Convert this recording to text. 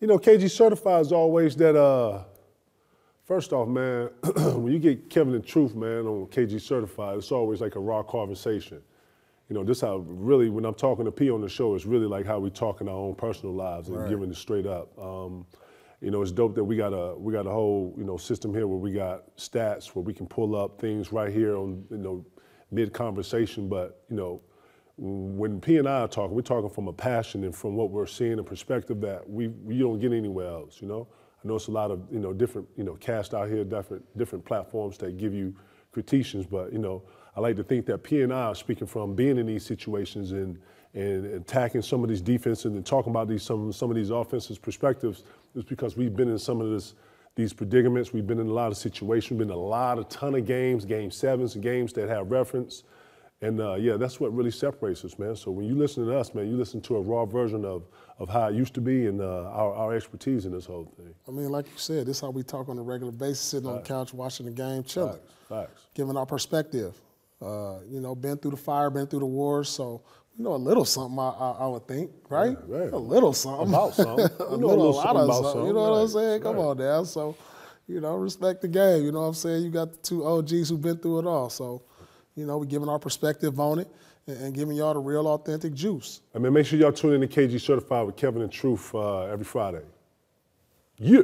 You know, KG Certified is always that. Uh, first off, man, when you get Kevin and Truth, man, on KG Certified, it's always like a raw conversation. You know, this how really when I'm talking to P on the show, it's really like how we talk in our own personal lives and Right. giving it straight up. Um, you know, it's dope that we got a we got a whole you know system here where we got stats where we can pull up things right here on you know mid conversation. But you know, when P and I are talking, we're talking from a passion and from what we're seeing, a perspective that we we don't get anywhere else. You know, I know it's a lot of you know different you know cast out here, different different platforms that give you critiques, but you know, I like to think that P and I are speaking from being in these situations and and attacking some of these defenses and talking about these some some of these offenses perspectives is because we've been in some of this these predicaments. We've been in a lot of situations. We've been in a lot of ton of games, game sevens, games that have reference. And uh, yeah, that's what really separates us, man. So when you listen to us, man, you listen to a raw version of, of how it used to be and uh, our, our expertise in this whole thing. I mean, like you said, this is how we talk on a regular basis, sitting on the couch, watching the game, chilling, Facts, facts. giving our perspective. Uh, you know, been through the fire, been through the wars, so you know a little something. I, I, I would think, right? Yeah, right. A little something About something. a You know a little, a lot something of something. something, You know what I'm saying? Come right. on now. So, you know, respect the game. You know what I'm saying? You got the two OGs who've been through it all. So, you know, we're giving our perspective on it and, giving y'all the real, authentic juice. I mean, make sure y'all tune in to KG Certified with Kevin and Truth uh, every Friday. Yeah.